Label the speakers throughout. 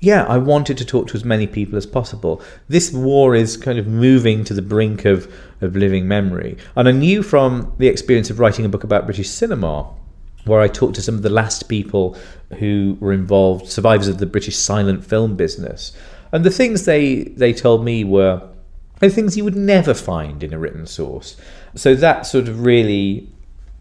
Speaker 1: yeah, I wanted to talk to as many people as possible. This war is kind of moving to the brink of, of living memory. And I knew from the experience of writing a book about British cinema, where I talked to some of the last people who were involved, survivors of the British silent film business. And the things they, they told me were things you would never find in a written source. So that sort of really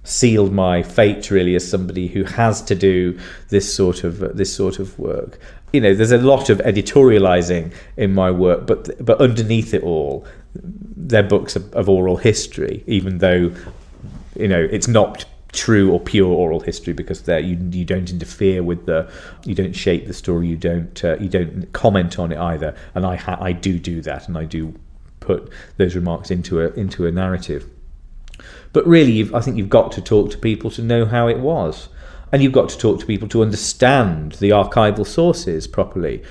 Speaker 1: sealed my fate really as somebody who has to do this sort of uh, this sort of work. You know there's a lot of editorializing in my work but but underneath it all they're books of, of oral history even though you know it's not true or pure oral history because there you you don't interfere with the you don't shape the story you don't uh, you don't comment on it either. And I ha- I do do that and I do put those remarks into a into a narrative but really, I think you've got to talk to people to know how it was. And you've got to talk to people to understand the archival sources properly.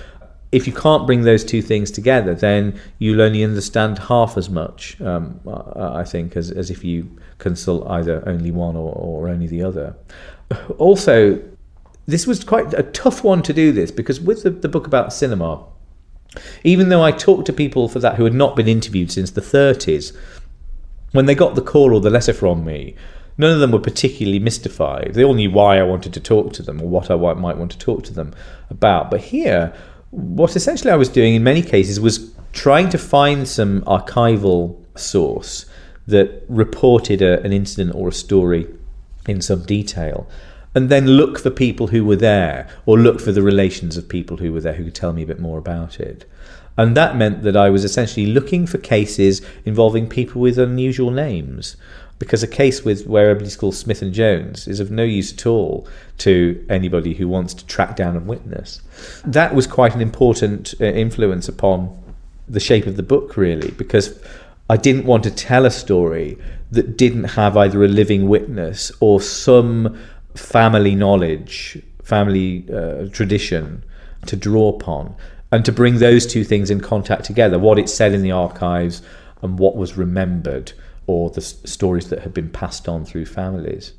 Speaker 1: If you can't bring those two things together, then you'll only understand half as much, um, I think, as, as if you consult either only one or, or only the other. Also, this was quite a tough one to do this because with the, the book about cinema, even though I talked to people for that who had not been interviewed since the 30s, when they got the call or the letter from me, none of them were particularly mystified. They all knew why I wanted to talk to them or what I might want to talk to them about. But here, what essentially I was doing in many cases was trying to find some archival source that reported a, an incident or a story in some detail and then look for people who were there or look for the relations of people who were there who could tell me a bit more about it. And that meant that I was essentially looking for cases involving people with unusual names. Because a case with where everybody's called Smith and Jones is of no use at all to anybody who wants to track down a witness. That was quite an important uh, influence upon the shape of the book, really, because I didn't want to tell a story that didn't have either a living witness or some family knowledge, family uh, tradition to draw upon and to bring those two things in contact together what it said in the archives and what was remembered or the stories that had been passed on through families